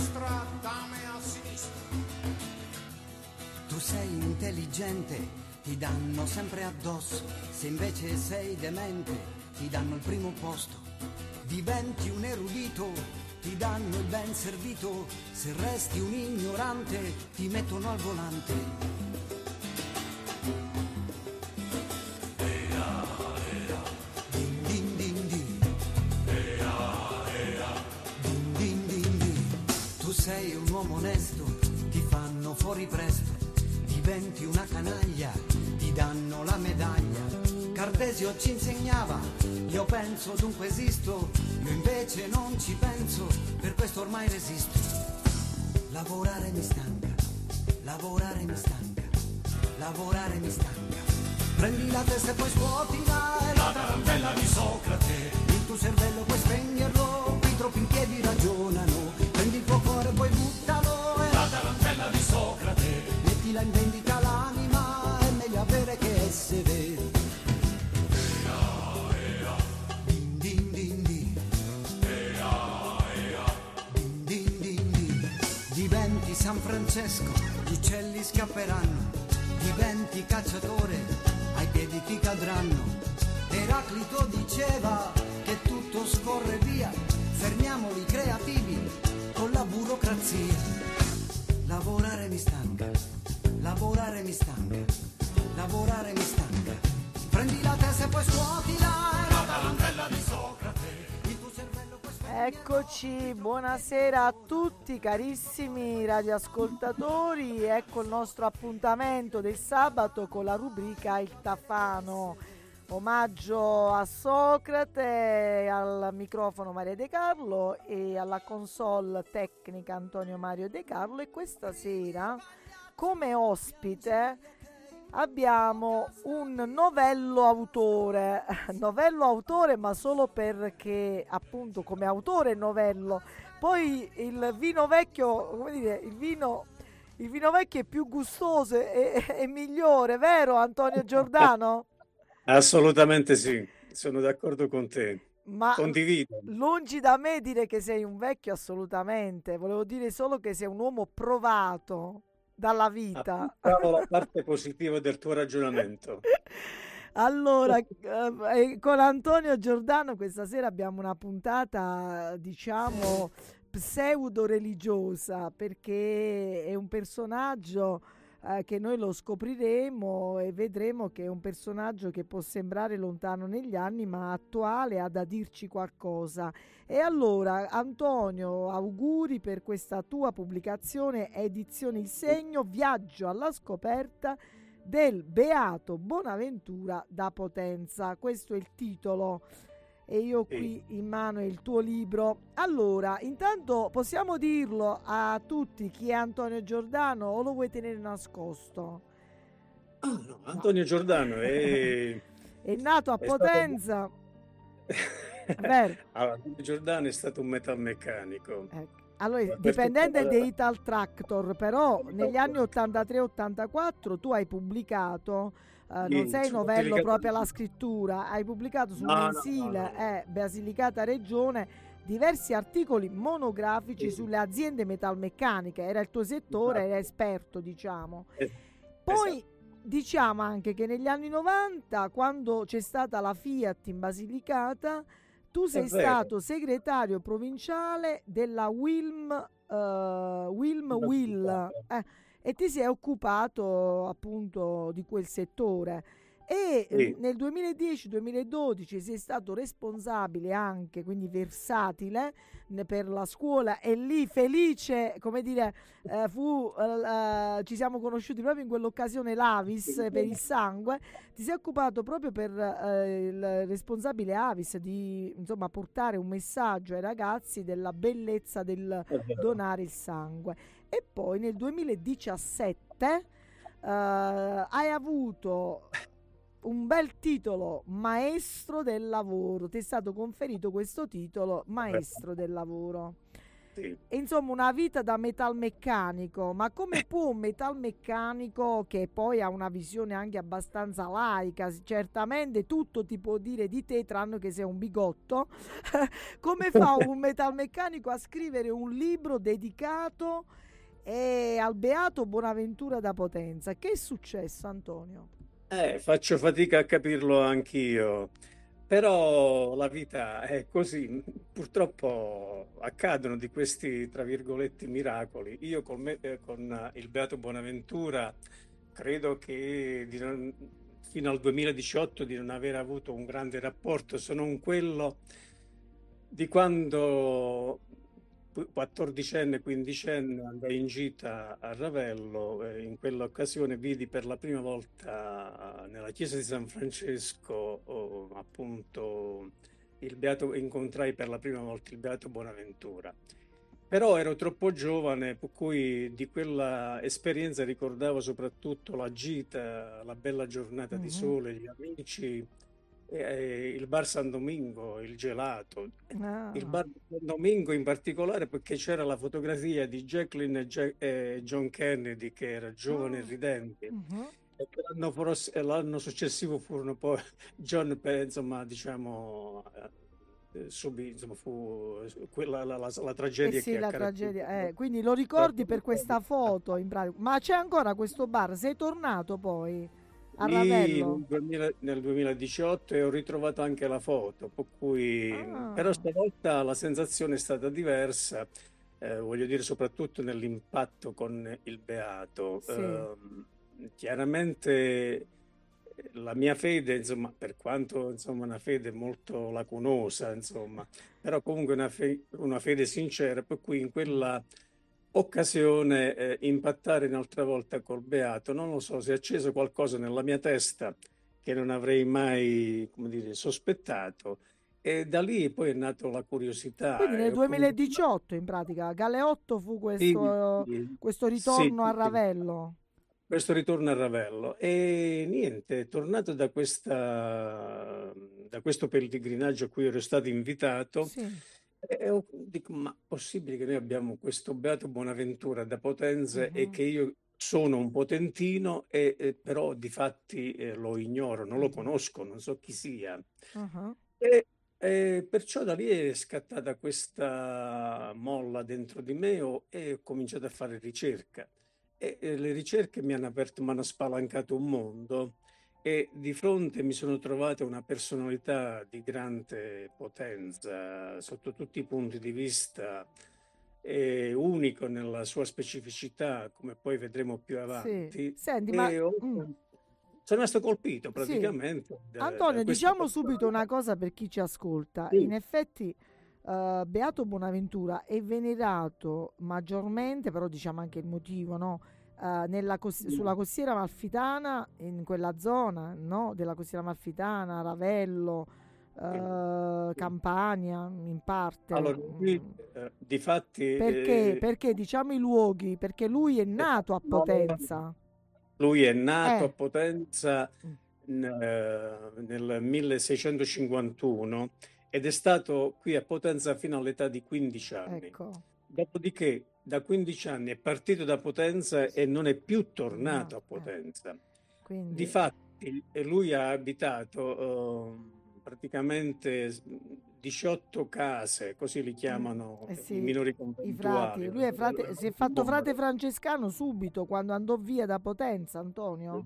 destra, dame a sinistra. Tu sei intelligente, ti danno sempre addosso, se invece sei demente, ti danno il primo posto. Diventi un erudito, ti danno il ben servito, se resti un ignorante, ti mettono al volante. Diventi una canaglia, ti danno la medaglia. Cartesio ci insegnava, io penso dunque esisto, io invece non ci penso, per questo ormai resisto. Lavorare mi stanca, lavorare mi stanca, lavorare mi stanca. Prendi la testa e poi scuotila e la tarantella di Socrate. Il tuo cervello puoi spegnerlo, qui troppi in piedi ragionano. Francesco, gli uccelli scapperanno. Diventi cacciatore, ai piedi ti cadranno. Eraclito diceva che tutto scorre via, fermiamoli creativi con la burocrazia. Lavorare mi stanca, Eccoci, buonasera a tutti carissimi radioascoltatori, ecco il nostro appuntamento del sabato con la rubrica Il Tafano, omaggio a Socrate, al microfono Maria De Carlo e alla console tecnica Antonio Mario De Carlo. E questa sera come ospite abbiamo un novello autore, novello autore ma solo perché appunto come autore novello, poi il vino vecchio, come dire, il vino, il vino vecchio è più gustoso e, e migliore, vero Antonio Giordano? Assolutamente sì, sono d'accordo con te. Ma Condivido. lungi da me dire che sei un vecchio assolutamente, volevo dire solo che sei un uomo provato dalla vita. Appuntavo la parte positiva del tuo ragionamento. Allora, eh, con Antonio Giordano questa sera abbiamo una puntata, diciamo, pseudo religiosa perché è un personaggio eh, che noi lo scopriremo e vedremo che è un personaggio che può sembrare lontano negli anni ma attuale, ha da dirci qualcosa. E allora, Antonio, auguri per questa tua pubblicazione, edizione Il Segno, viaggio alla scoperta del Beato Bonaventura da Potenza. Questo è il titolo. E io qui in mano il tuo libro. Allora, intanto possiamo dirlo a tutti chi è Antonio Giordano o lo vuoi tenere nascosto? Ah, no, Antonio Giordano è, È nato a è stato... Potenza. Vero. Allora, Antonio Giordano è stato un metalmeccanico. Ecco. Allora, dipendente di Ital Tractor, però negli anni 83-84 tu hai pubblicato, eh, non sei novello proprio alla scrittura, hai pubblicato sul No, no, no, mensile no. eh, Basilicata Regione diversi articoli monografici Sì. sulle aziende metalmeccaniche, era il tuo settore, Esatto. era esperto diciamo. Eh, Poi esatto. diciamo anche che negli anni 90, quando c'è stata la Fiat in Basilicata, tu sei stato segretario provinciale della Wilm, eh, Wilm Will eh, e ti sei occupato appunto di quel settore. E Sì. eh, nel 2010-2012 sei stato responsabile anche, quindi versatile per la scuola e lì felice, come dire, eh, fu, eh, eh, ci siamo conosciuti proprio in quell'occasione l'Avis per il sangue, ti sei occupato proprio per eh, il responsabile Avis di insomma portare un messaggio ai ragazzi della bellezza del donare il sangue. E poi nel 2017 eh, hai avuto un bel titolo, maestro del lavoro. Ti è stato conferito questo titolo, maestro del lavoro. Sì. Insomma una vita da metalmeccanico, ma come può un metalmeccanico che poi ha una visione anche abbastanza laica, certamente tutto ti può dire di te tranne che sei un bigotto, come fa un metalmeccanico a scrivere un libro dedicato eh, al beato Bonaventura da Potenza? Che è successo Antonio? Eh, faccio fatica a capirlo anch'io. Però la vita è così, purtroppo accadono di questi, tra virgolette, miracoli. Io con, me, eh, con il Beato Bonaventura credo che non, fino al 2018 di non aver avuto un grande rapporto, se non quello di quando 14enne, 15enne andai in gita a Ravello e in quell'occasione vidi per la prima volta nella chiesa di San Francesco oh, appunto il beato, incontrai per la prima volta il beato Bonaventura. Però ero troppo giovane, per cui di quella esperienza ricordavo soprattutto la gita, la bella giornata mm-hmm. di sole, gli amici, eh, il bar San Domingo, il gelato. Ah. Il bar San Domingo in particolare perché c'era la fotografia di Jacqueline e, Jack, eh, John Kennedy che era giovane e Ah. ridente. Mhm. E l'anno, pros- e l'anno successivo furono poi John, insomma, diciamo, eh, subì, insomma, fu quella la, la- la Eh tragedia sì, che la tragedia, eh, quindi lo ricordi per questa foto in pratica. Ma c'è ancora questo bar? Sei tornato poi a Lì Ravello? nel, 2000 nel 2018 e ho ritrovato anche la foto, per cui, Ah. però stavolta la sensazione è stata diversa, eh, voglio dire soprattutto nell'impatto con il Beato. Sì. Ehm, chiaramente eh, la mia fede, insomma, per quanto insomma, una fede molto lacunosa, insomma, però comunque una, fe- una fede sincera, per cui in quella occasione eh, impattare un'altra volta col Beato, non lo so, si è acceso qualcosa nella mia testa che non avrei mai, come dire, sospettato. E da lì poi è nata la curiosità. Quindi nel ho cominciato- 2018 in pratica, Galeotto fu questo, Sì, questo sì, ritorno a sì. Ravello. questo ritorno a Ravello. E niente, tornato da, questa, da questo pellegrinaggio a cui ero stato invitato, Sì. E ho- dico, ma possibile che noi abbiamo questo Beato Bonaventura da Potenza e Mhm. che io sono un potentino e, e però di fatti eh, lo ignoro, non lo conosco, non so chi sia. Ah, E, e perciò da lì è scattata questa molla dentro di me ho- e ho cominciato a fare ricerca. E, e le ricerche mi hanno aperto, mi hanno spalancato un mondo e di fronte mi sono trovata una personalità di grande potenza sotto tutti i punti di vista, unico nella sua specificità, come poi vedremo più Sì. avanti. Senti, ma ho- mm, sono rimasto colpito Sì. praticamente. da- Antonio, da diciamo subito una cosa per chi ci ascolta. Sì. In effetti, eh, Beato Bonaventura è venerato maggiormente, però diciamo anche il motivo, no? Eh, nella cos- sulla costiera amalfitana, in quella zona, no? Della costiera amalfitana, Ravello, eh, Campania, in parte. Allora, qui, Mm. eh, di fatti, Perché? eh, Perché diciamo i luoghi? Perché lui è nato a Potenza. lui è nato Eh. a Potenza Mm. eh, nel 1651 ed è stato qui a Potenza fino all'età di 15 anni. Ecco. Dopodiché, da 15 anni è partito da Potenza e non è più tornato a No, eh. Potenza. Quindi, Difatti, eh, lui ha abitato eh, praticamente 18 case, così li chiamano eh sì, i minori i conventuali. frati. Lui è frate- si è fatto frate francescano subito quando andò via da Potenza, Antonio.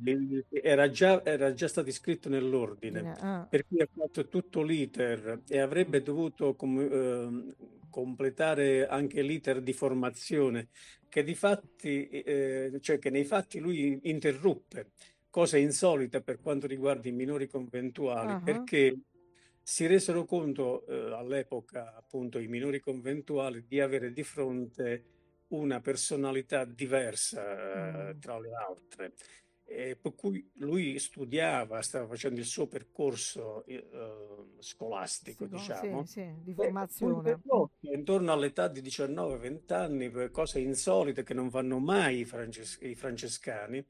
Era già, era già stato iscritto nell'ordine, Ah, per cui ha fatto tutto l'iter e avrebbe dovuto com- ehm, completare anche l'iter di formazione, che di fatti, eh, cioè che nei fatti lui interruppe, cosa insolita per quanto riguarda i minori conventuali, Ah. perché si resero conto eh, all'epoca, appunto, i minori conventuali di avere di fronte una personalità diversa eh, Mm. tra le altre. E per cui lui studiava, stava facendo il suo percorso eh, scolastico, sì, diciamo. sì, sì, di E formazione. interrotto intorno all'età di 19-20 anni, cose insolite che non fanno mai i, frances- i francescani,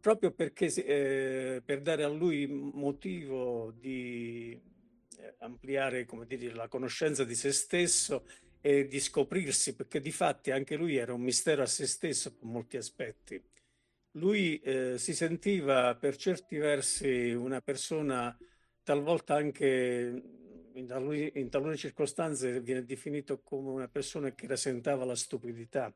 proprio perché eh, per dare a lui motivo di eh, ampliare, come dire, la conoscenza di se stesso e di scoprirsi, perché di fatti anche lui era un mistero a se stesso per molti aspetti. Lui eh, si sentiva per certi versi una persona talvolta anche in talune, in talune circostanze viene definito come una persona che rasentava la stupidità,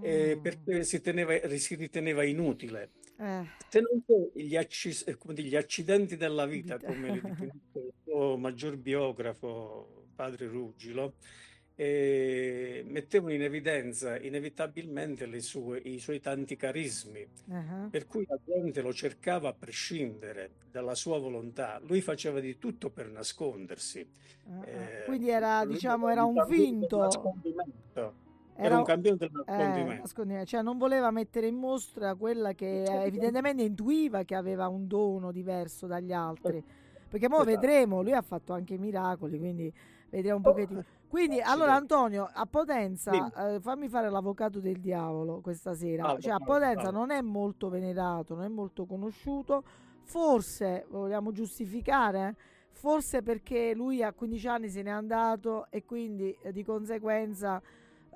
eh, perché si, teneva, si, riteneva inutile. Eh. Se non gli, accis, eh, gli, accidenti della vita, come li definisce il suo maggior biografo, padre Ruggilo, e mettevano in evidenza inevitabilmente sue, i suoi tanti carismi, uh-huh. per cui la gente lo cercava a prescindere dalla sua volontà. Lui faceva di tutto per nascondersi. Uh-huh. Eh, Quindi era, diciamo, era un finto. Era, era un campione del nascondimento. Eh, cioè non voleva mettere in mostra quella che certo. evidentemente intuiva che aveva un dono diverso dagli altri. Perché ora esatto. vedremo, lui ha fatto anche miracoli, quindi vedremo un pochettino. Quindi, allora, Antonio, a Potenza, eh, fammi fare l'avvocato del diavolo questa sera. Cioè, a Potenza non è molto venerato, non è molto conosciuto. Forse, vogliamo giustificare? Forse perché lui a 15 anni se n'è andato e quindi eh, di conseguenza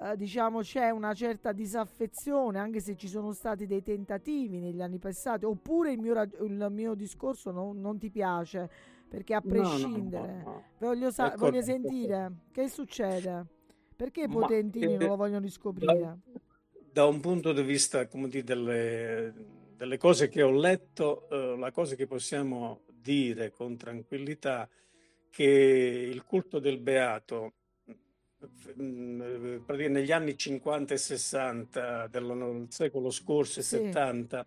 eh, diciamo c'è una certa disaffezione anche se ci sono stati dei tentativi negli anni passati oppure il mio, il mio discorso non, non ti piace perché a prescindere, no, no, no, voglio, sa- voglio sentire che succede. Perché i potentini Ma, non lo vogliono riscoprire? Da, da un punto di vista, come dire, delle, delle cose che ho letto, eh, la cosa che possiamo dire con tranquillità che il culto del beato negli anni 50 e 60 del secolo scorso e sì. 70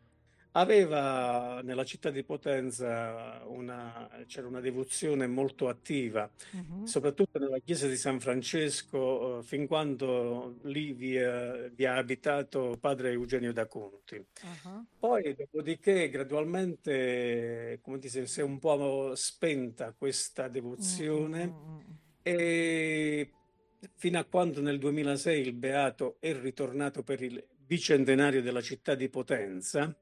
aveva nella città di Potenza una, c'era una devozione molto attiva, uh-huh. soprattutto nella chiesa di San Francesco, eh, fin quando lì vi, è, vi, ha abitato padre Eugenio da Conti. Uh-huh. Poi, dopodiché, gradualmente, come dice, si è un po' spenta questa devozione uh-huh. e fino a quando nel 2006 il Beato è ritornato per il bicentenario della città di Potenza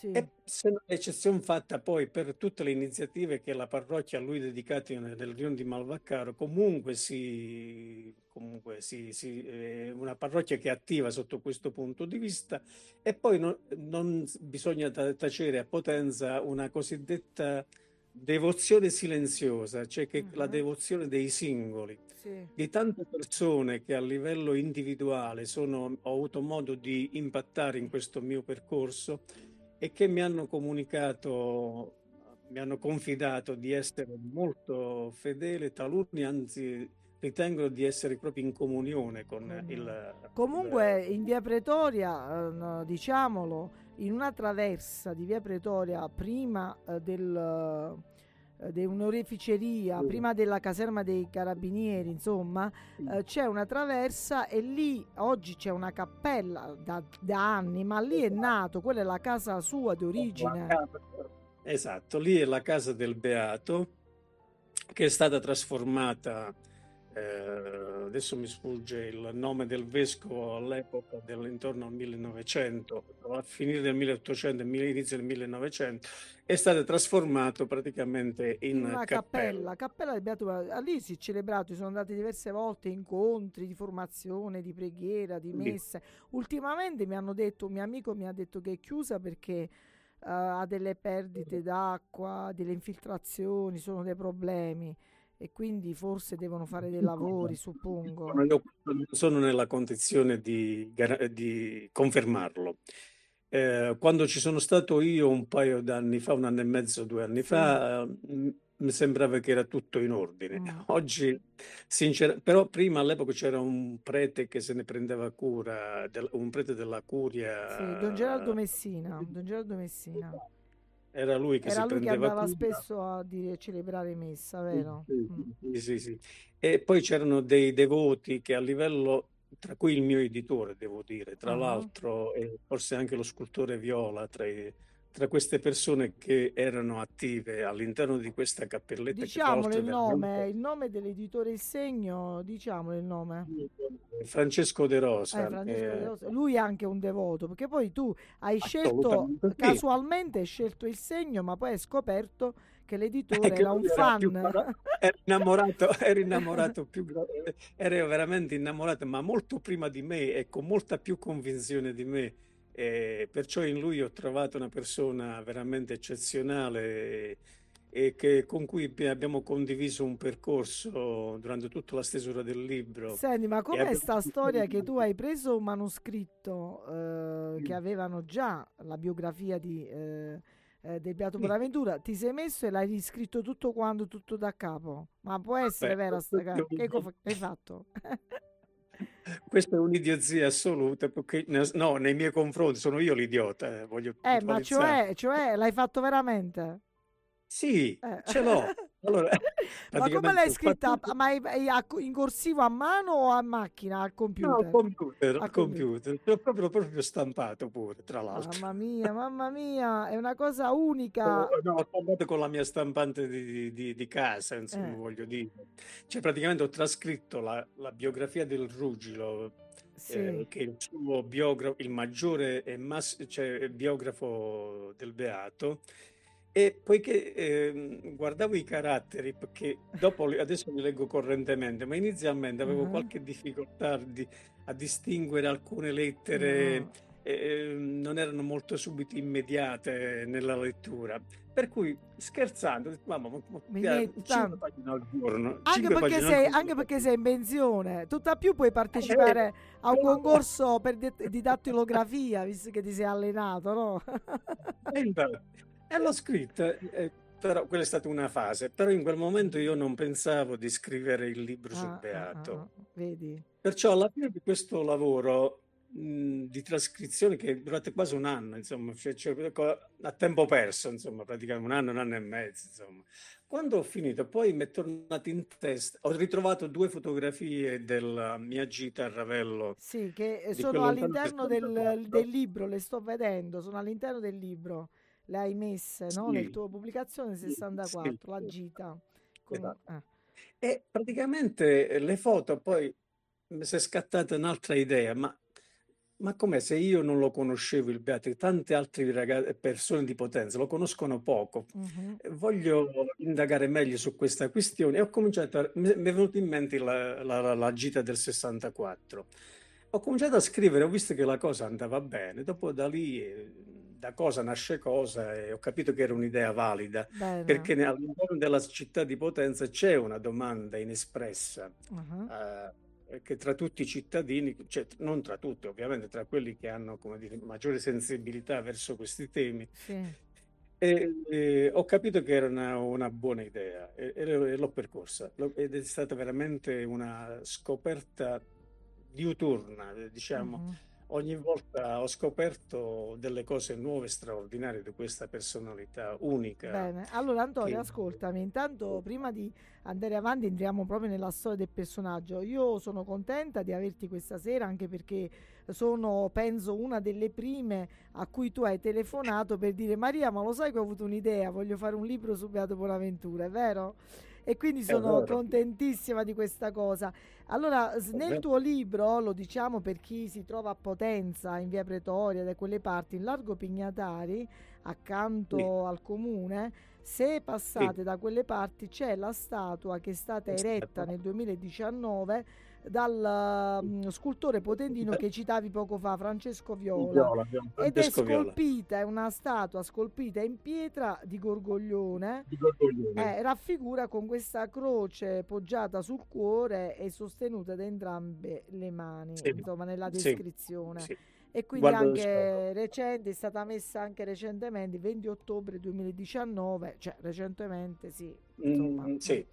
sì. E se non eccezione fatta poi per tutte le iniziative che la parrocchia a lui dedicate nel rione di Malvaccaro, comunque si, comunque si, si è una parrocchia che è attiva sotto questo punto di vista e poi no, non bisogna tacere a Potenza una cosiddetta devozione silenziosa, cioè che uh-huh. la devozione dei singoli, sì. di tante persone che a livello individuale sono, ho avuto modo di impattare in questo mio percorso e che mi hanno comunicato, mi hanno confidato di essere molto fedele, taluni anzi ritengono di essere proprio in comunione con mm. il... Comunque il... in via Pretoria, eh, diciamolo, in una traversa di via Pretoria prima eh, del eh, di un'oreficeria, sì. prima della caserma dei carabinieri, insomma, eh, c'è una traversa e lì oggi c'è una cappella da, da, anni, ma lì è nato, quella è la casa sua di origine. Esatto, lì è la casa del Beato che è stata trasformata eh, adesso mi sfugge il nome del vescovo all'epoca dell'intorno al 1900, a finire del 1800 e inizio del 1900, è stato trasformato praticamente in una cappella. Cappella, cappella del Beato Lì si è celebrato, sono andati diverse volte incontri di formazione, di preghiera, di messa. Sì. Ultimamente mi hanno detto, un mio amico mi ha detto che è chiusa perché uh, ha delle perdite d'acqua, delle infiltrazioni, sono dei problemi e quindi forse devono fare dei lavori, suppongo. Io non sono nella condizione di, di confermarlo. Eh, quando ci sono stato io un paio d'anni fa, un anno e mezzo, due anni sì. fa, eh, mi sembrava che era tutto in ordine. Mm. Oggi, sinceramente, però prima all'epoca c'era un prete che se ne prendeva cura, del, un prete della curia. Sì, Don Gerardo Messina. Don Gerardo Messina. Era lui che Era lui che andava cura. spesso a dire, celebrare messa, vero? Sì, mm. sì, sì, E poi c'erano dei devoti che a livello, tra cui il mio editore, devo dire, tra uh-huh. l'altro, e forse anche lo scultore Viola, tra i tra queste persone che erano attive all'interno di questa cappelletta. Diciamolo il nome, il nome dell'editore Il Segno, diciamolo il nome. Francesco De Rosa. Eh, Francesco eh, De Rosa. Lui è anche un devoto, perché poi tu hai scelto, casualmente hai scelto Il Segno, ma poi hai scoperto che l'editore era un fan. Era innamorato, ero innamorato più, ero veramente innamorato, ma molto prima di me e con molta più convinzione di me. E perciò in lui ho trovato una persona veramente eccezionale e che, con cui abbiamo condiviso un percorso durante tutta la stesura del libro. Senti, ma com'è questa storia che tu hai preso un manoscritto eh, che avevano già la biografia di, eh, eh, del Beato Bonaventura, ti sei messo e l'hai riscritto tutto quanto, tutto da capo? Ma può essere Beh, vera sta cosa? Che hai fatto? Questa è un'idiozia assoluta, perché no, nei miei confronti sono io l'idiota. Eh, voglio eh ma cioè, cioè, l'hai fatto veramente? Sì, eh. ce l'ho. Allora, Ma come l'hai scritta? Fatto... Ma in corsivo a mano o a macchina, al computer? No, al computer, al computer. L'ho proprio, proprio, stampato pure, tra l'altro. Mamma mia, mamma mia, è una cosa unica. No, ho stampato con la mia stampante di, di, di casa, insomma, eh. voglio dire. Cioè, praticamente ho trascritto la, la biografia del Ruggilo, sì. eh, che è il suo biografo, il maggiore e mass- cioè, biografo del Beato, e poiché eh, guardavo i caratteri, perché dopo adesso li leggo correntemente, ma inizialmente avevo uh-huh. qualche difficoltà di, a distinguere alcune lettere, uh-huh. eh, non erano molto subito immediate nella lettura. Per cui scherzando, mamma, ma, ma, pagine al giorno. Anche perché, sei, anche perché, sei, in pensione, tutt'al più puoi partecipare eh, a un concorso per didattilografia, visto che ti sei allenato, no? E l'ho scritta, eh, però quella è stata una fase, però in quel momento io non pensavo di scrivere il libro sul ah, ah Beato. Ah, ah, vedi? Perciò alla fine di questo lavoro mh, di trascrizione che è durato quasi un anno, insomma, cioè, cioè, a tempo perso, insomma, praticamente un anno, un anno e mezzo, insomma. Quando ho finito, poi mi è tornato in testa, ho ritrovato due fotografie della mia gita a Ravello. Sì, che sono all'interno del, del libro, le sto vedendo, sono all'interno del libro le hai messe no? sì. nel tuo pubblicazione 64, sì, la gita. Con... Esatto. Eh. E praticamente le foto poi mi si è scattata un'altra idea, ma, ma come se io non lo conoscevo il Beato, tante altre ragazze, persone di Potenza lo conoscono poco. Uh-huh. Voglio indagare meglio su questa questione e ho cominciato, a, mi è venuta in mente la, la, la, gita del 64 ho cominciato a scrivere, ho visto che la cosa andava bene, dopo da lì eh, da cosa nasce cosa e ho capito che era un'idea valida, Bene. perché all'interno della città di Potenza c'è una domanda inespressa. Uh-huh. Uh, che tra tutti i cittadini, cioè non tra tutti ovviamente, tra quelli che hanno come dire, maggiore sensibilità verso questi temi, sì. e, e, ho capito che era una, una buona idea e, e, l'ho percorsa ed è stata veramente una scoperta diuturna, diciamo. Uh-huh ogni volta ho scoperto delle cose nuove, straordinarie di questa personalità unica. Bene, allora Antonio, che... ascoltami, intanto prima di andare avanti entriamo proprio nella storia del personaggio. Io sono contenta di averti questa sera anche perché sono, penso, una delle prime a cui tu hai telefonato per dire Maria, ma lo sai che ho avuto un'idea, voglio fare un libro su Beato Bonaventura, è vero? E quindi sono contentissima di questa cosa. Allora, nel tuo libro, lo diciamo per chi si trova a Potenza, in via Pretoria, da quelle parti, in largo Pignatari, accanto sì. al comune, se passate sì. da quelle parti c'è la statua che è stata eretta nel 2019 dal uh, scultore potentino che citavi poco fa, Francesco Viola. Viola ed è scolpita, è una statua scolpita in pietra di Gorgoglione, di Gorgoglione. Eh, raffigura con questa croce poggiata sul cuore e sostenuta da entrambe le mani, sì. insomma nella descrizione. Sì. Sì. E quindi Guarda anche recente, è stata messa anche recentemente, il 20 ottobre 2019, cioè recentemente sì. Mm, sì.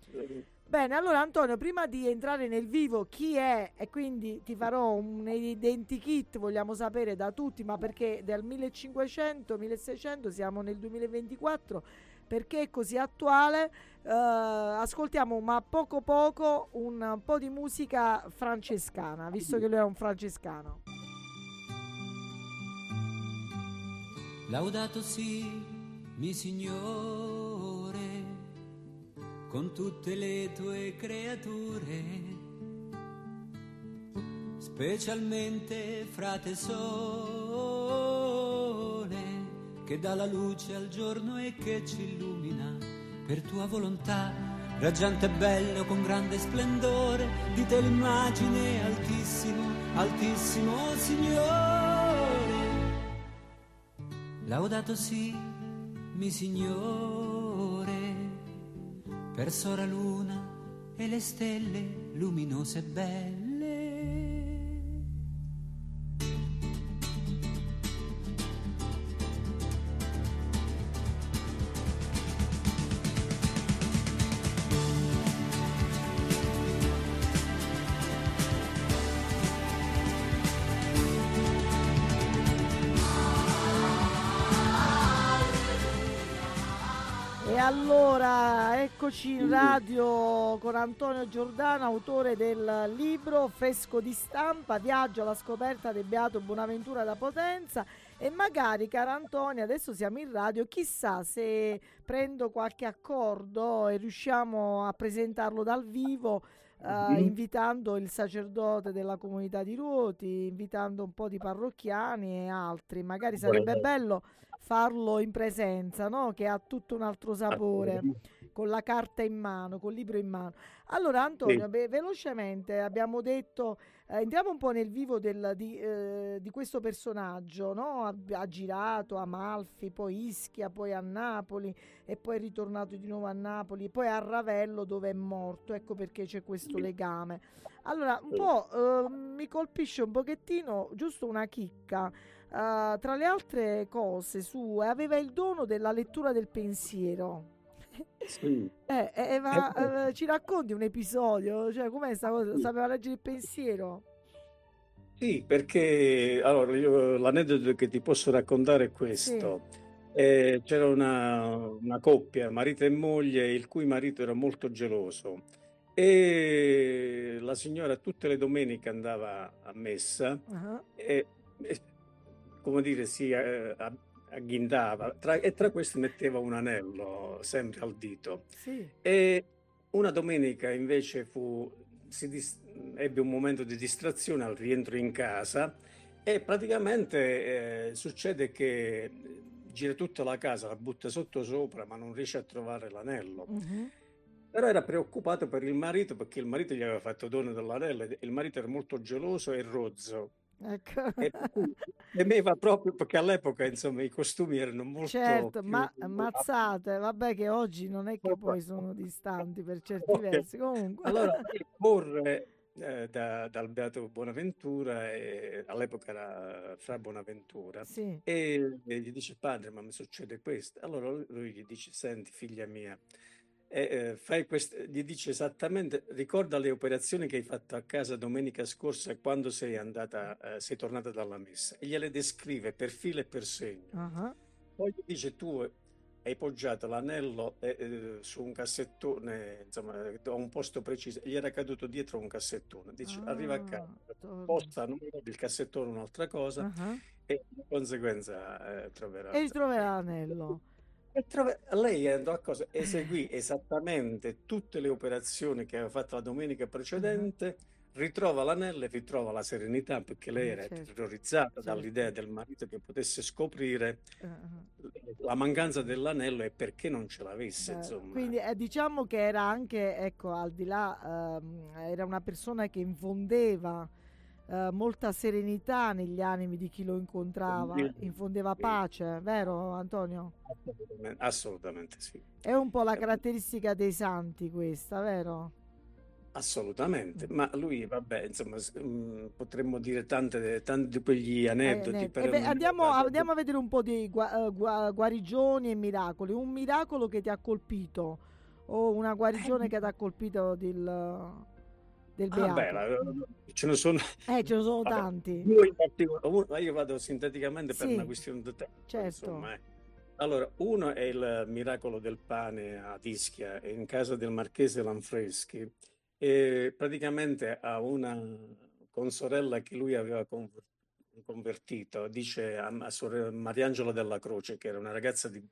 Bene, allora Antonio, prima di entrare nel vivo chi è? E quindi ti farò un identikit, vogliamo sapere da tutti, ma perché dal 1500-1600 siamo nel 2024, perché è così attuale, uh, ascoltiamo ma poco poco un po' di musica francescana, visto che lui è un francescano. Laudato si, mi signore con tutte le tue creature, specialmente frate sole, che dà la luce al giorno e che ci illumina per tua volontà, raggiante e bello con grande splendore, di te l'immagine altissimo, altissimo Signore. Laudato sì, mi Signore, per sora luna e le stelle luminose e belle. Eccoci in radio con Antonio Giordano, autore del libro Fresco di stampa, Viaggio alla scoperta del Beato Bonaventura da Potenza. E magari, cara Antonio, adesso siamo in radio, chissà se prendo qualche accordo e riusciamo a presentarlo dal vivo. eh, invitando il sacerdote della comunità di Ruoti, invitando un po' di parrocchiani e altri. Magari sarebbe bello farlo in presenza, no? Che ha tutto un altro sapore, con la carta in mano, col libro in mano. Allora, Antonio, Sì. ve- velocemente abbiamo detto, eh, entriamo un po' nel vivo del- di, eh, di questo personaggio, no? Ha, ha girato a Amalfi, poi Ischia, poi a Napoli e poi è ritornato di nuovo a Napoli, poi a Ravello dove è morto, ecco perché c'è questo legame. Allora, un Sì. po' eh, mi colpisce un pochettino, giusto una chicca. Uh, tra le altre cose sue, aveva il dono della lettura del pensiero. Sì. Eh, eh, ma, eh, ci racconti un episodio? Cioè, com'è sta cosa? Sì. Sapeva leggere il pensiero? Sì, perché allora, io- l'aneddoto che ti posso raccontare è questo. Eh, c'era una, una coppia, marito e moglie, il cui marito era molto geloso e la signora tutte le domeniche andava a messa Ah, e, e, come dire, si eh, agghindava tra- e tra questi metteva un anello sempre al dito. Sì. E una domenica invece fu, dis- ebbe un momento di distrazione al rientro in casa e praticamente eh, succede che gira tutta la casa, la butta sotto sopra, ma non riesce a trovare l'anello. Mhm. Però era preoccupato per il marito perché il marito gli aveva fatto dono dell'anello e il marito era molto geloso e rozzo. Ecco. E temeva proprio perché all'epoca insomma i costumi erano molto Certo, più- ma ammazzate, vabbè che oggi non è che poi sono distanti per certi Ok. versi, comunque. Allora, corre eh, da- dal Beato Bonaventura, e all'epoca era Fra Bonaventura, Sì. e, e gli dice: Padre, ma mi succede questo. Allora lui gli dice: Senti, figlia mia, eh, eh, fai quest- gli dice esattamente: ricorda le operazioni che hai fatto a casa domenica scorsa quando sei andata, eh, sei tornata dalla messa, e gliele descrive per filo e per segno. Ah, Poi gli dice: Tu hai poggiato l'anello eh, eh, su un cassettone, insomma, eh, a un posto preciso, e gli era caduto dietro un cassettone. Dice: Arriva a casa, Ah, torna. posta il cassettone un'altra cosa Ah, e di conseguenza eh, troverà. E ritroverà l'anello. E trove- lei andò a cosa? Eseguì esattamente tutte le operazioni che aveva fatto la domenica precedente, ritrova l'anello e ritrova la serenità perché lei Eh, era certo, terrorizzata certo. dall'idea del marito che potesse scoprire ah. la mancanza dell'anello e perché non ce l'avesse, insomma. Quindi eh, diciamo che era anche, ecco, al di là, ehm, era una persona che infondeva eh, molta serenità negli animi di chi lo incontrava, infondeva pace, vero Antonio? Assolutamente, assolutamente sì, È un po' la Eh. caratteristica dei santi questa, vero? assolutamente. Ma lui, vabbè, insomma, mm, potremmo dire tante, tanti di quegli Eh, aneddoti. ne- però e beh, andiamo, andiamo a vedere un po' di gua- eh, gua- guarigioni e miracoli. Un miracolo che ti ha colpito o una guarigione che ti ha colpito del, del Ah, beato? beh, la- ce ne sono Eh, ce ne sono Vabbè, tanti. due in particolare. Uno- ma io vado sinteticamente per Sì. una questione di tempo. Certo. insomma, eh. Allora, uno è il miracolo del pane ad Ischia, in casa del marchese Lanfreschi, e praticamente a una consorella che lui aveva conver- convertito, dice a, a Mariangela della Croce, che era una ragazza di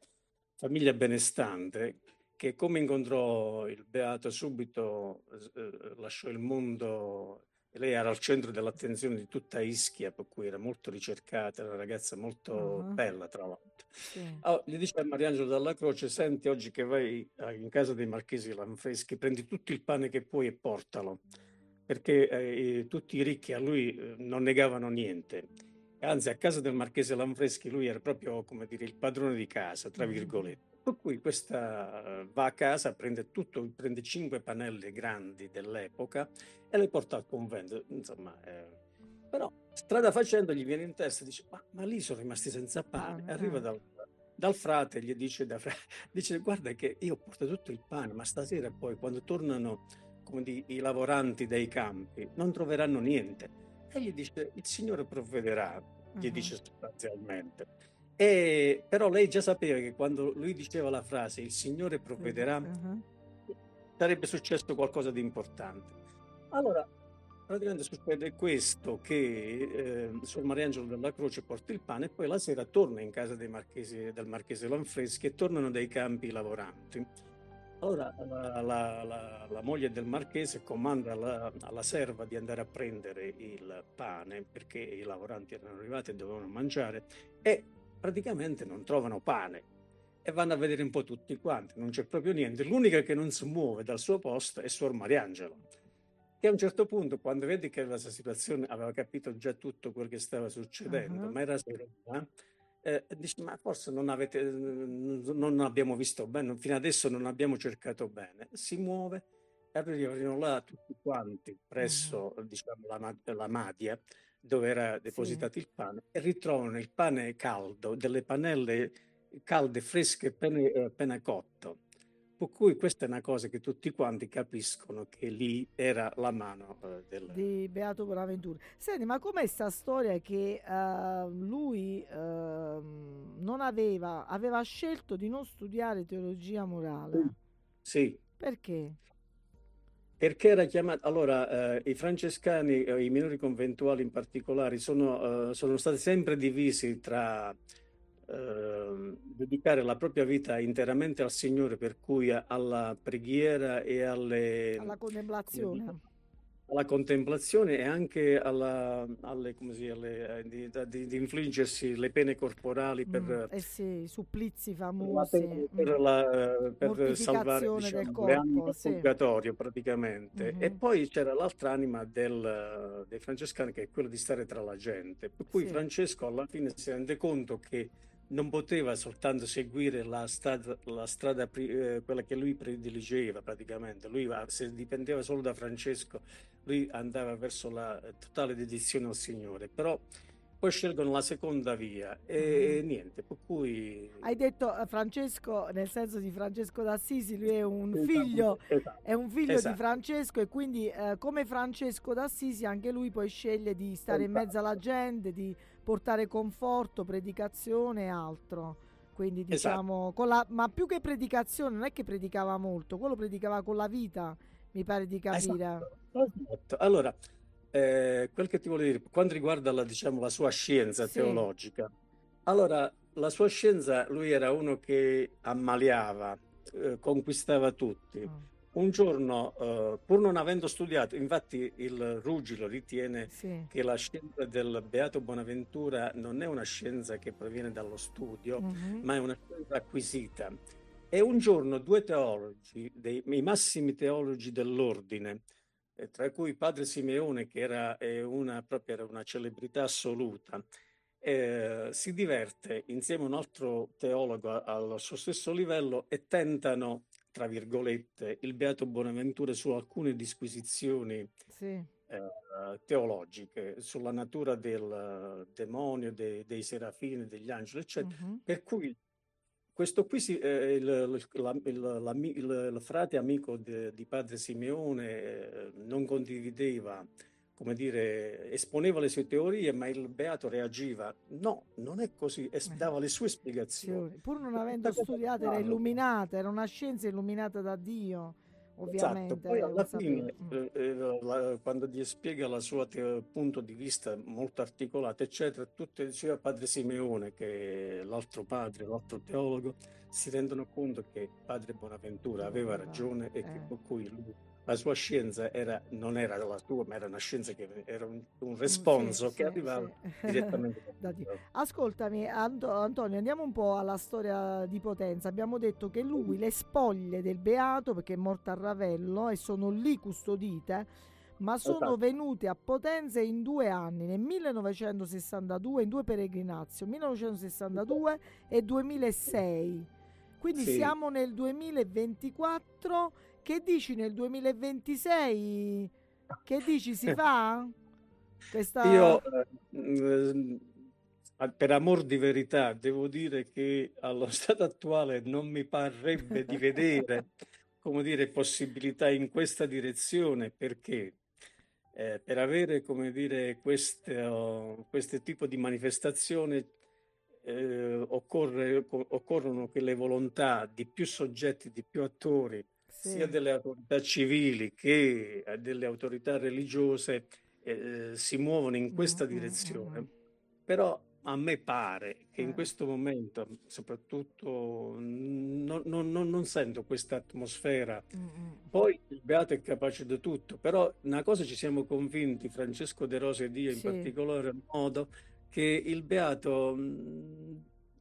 famiglia benestante, che come incontrò il beato subito eh, lasciò il mondo lei era al centro dell'attenzione di tutta Ischia, per cui era molto ricercata, era una ragazza molto uh-huh. bella, tra l'altro. Sì. Oh, gli dice a Mariangelo dalla Croce: Senti, oggi che vai eh, in casa dei marchesi Lanfreschi, prendi tutto il pane che puoi e portalo, perché eh, tutti i ricchi a lui eh, non negavano niente. Anzi, a casa del marchese Lanfreschi lui era proprio come dire il padrone di casa, tra virgolette. Per cui questa uh, va a casa, prende tutto, prende cinque pannelle grandi dell'epoca e le porta al convento. Insomma, eh, però strada facendo gli viene in testa e dice: Ma, ma lì sono rimasti senza pane. Ah, Arriva dal, dal frate e gli dice, da dice: Guarda, che io porto tutto il pane, ma stasera poi quando tornano come di, i lavoranti dai campi non troveranno niente. E gli dice: Il Signore provvederà, gli Mhm. dice sostanzialmente. E, però lei già sapeva che quando lui diceva la frase il Signore provvederà, Mhm. sarebbe successo qualcosa di importante. Allora, praticamente succede questo, che eh, Suor Mariangelo della Croce porta il pane e poi la sera torna in casa marchesi, del marchese Lanfreschi e tornano dai campi lavoranti. Allora la, la- la- la moglie del marchese comanda alla, alla serva di andare a prendere il pane perché i lavoranti erano arrivati e dovevano mangiare e praticamente non trovano pane e vanno a vedere un po' tutti quanti, non c'è proprio niente. L'unica che non si muove dal suo posto è Suor Mariangelo, che a un certo punto, quando vede che la sua situazione aveva capito già tutto quello che stava succedendo, Ah. ma era serena, eh, dice: Ma forse non avete, non abbiamo visto bene, fino adesso non abbiamo cercato bene. Si muove e arrivano là tutti quanti presso diciamo, la, la madia dove era depositato il pane e ritrovano il pane caldo, delle panelle calde, fresche, appena, appena cotto. Per cui questa è una cosa che tutti quanti capiscono che lì era la mano eh, del... di Beato Bonaventura. Senti, ma com'è sta storia che eh, lui ehm, non aveva, aveva scelto di non studiare teologia morale? Sì, Perché? Perché era chiamato, allora, eh, i francescani, eh, i minori conventuali in particolare, sono, eh, sono stati sempre divisi tra eh, dedicare la propria vita interamente al Signore, per cui alla preghiera e alle, Alla contemplazione. Alla contemplazione e anche alla, alle, come si, alle, eh, di, di- di infliggersi le pene corporali per, Mm, eh sì, i supplizi la- famosi. per, mm. la- per salvare del diciamo, le anime corpo, dal sì. purgatorio praticamente. Mhm. E poi c'era l'altra anima del- dei francescani che è quella di stare tra la gente. Per cui Sì. Francesco alla fine si rende conto che non poteva soltanto seguire la strada, la strada eh, quella che lui prediligeva praticamente. Lui se dipendeva solo da Francesco, lui andava verso la totale dedizione al Signore. Però poi scelgono la seconda via e Mhm. niente, per cui... Hai detto eh, Francesco nel senso di Francesco d'Assisi, lui è un Esatto, figlio, esatto. è un figlio Esatto. di Francesco e quindi eh, come Francesco d'Assisi anche lui poi sceglie di stare in mezzo alla gente, di portare conforto, predicazione e altro. Quindi Esatto. diciamo, con la, ma più che predicazione non è che predicava molto, quello predicava con la vita, mi pare di capire. Esatto, esatto. Allora, eh, quel che ti volevo dire, per quanto riguarda la, diciamo, la sua scienza Sì. teologica, allora, la sua scienza, lui era uno che ammaliava, eh, conquistava tutti. Mm, Un giorno, eh, pur non avendo studiato, infatti il Ruggilo ritiene Sì. che la scienza del Beato Bonaventura non è una scienza che proviene dallo studio, Mhm. ma è una scienza acquisita. E un giorno due teologi, dei, i massimi teologi dell'ordine, eh, tra cui padre Simeone, che era, eh, una, proprio era una celebrità assoluta, eh, si diverte insieme a un altro teologo a- al suo stesso livello e tentano, tra virgolette, il Beato Bonaventura su alcune disquisizioni Sì. eh, teologiche sulla natura del demonio, dei, dei serafini, degli angeli, eccetera. Mhm. Per cui questo qui, si- eh, il, la- il- l'ami- il- il frate amico de- di padre Simeone eh, non condivideva, come dire, esponeva le sue teorie, ma il beato reagiva. No, non è così, e s- Eh. dava le sue spiegazioni. Pur non avendo studiato, era illuminata, era una scienza illuminata da Dio, ovviamente. Esatto, poi alla fine, eh, eh, la- quando gli spiega il suo te- punto di vista molto articolato, eccetera, tutti diceva padre Simeone, che è l'altro padre, l'altro teologo, si rendono conto che padre Bonaventura aveva ragione e che eh. per cui lui la sua scienza era, non era la tua, ma era una scienza che era un, un responso sì, che sì, arrivava sì. direttamente Da Dio. Ascoltami, Anto- Antonio, andiamo un po' alla storia di Potenza. Abbiamo detto che lui, le spoglie del Beato, perché è morto a Ravello e sono lì custodite, ma sono Esatto. venute a Potenza in due anni, nel 1962, in due peregrinazio, 1962 e 2006. Quindi siamo nel 2024. Che dici nel 2026? Che dici si fa? Questa... Io, eh, mm, eh, per amor di verità, devo dire che allo stato attuale non mi parrebbe di vedere, come dire, possibilità in questa direzione, perché eh, per avere, come dire, questo, questo tipo di manifestazione eh, occorre- co- occorrono che le volontà di più soggetti, di più attori, Sì. sia delle autorità civili che eh, delle autorità religiose, eh, si muovono in questa Mm, mm, mm, direzione. Però a me pare che in Eh. questo momento, soprattutto, non, non- non- non sento questa atmosfera. Poi il Beato è capace di tutto, però una cosa ci siamo convinti, Francesco De Rosa ed io in Sì. particolare modo, che il Beato,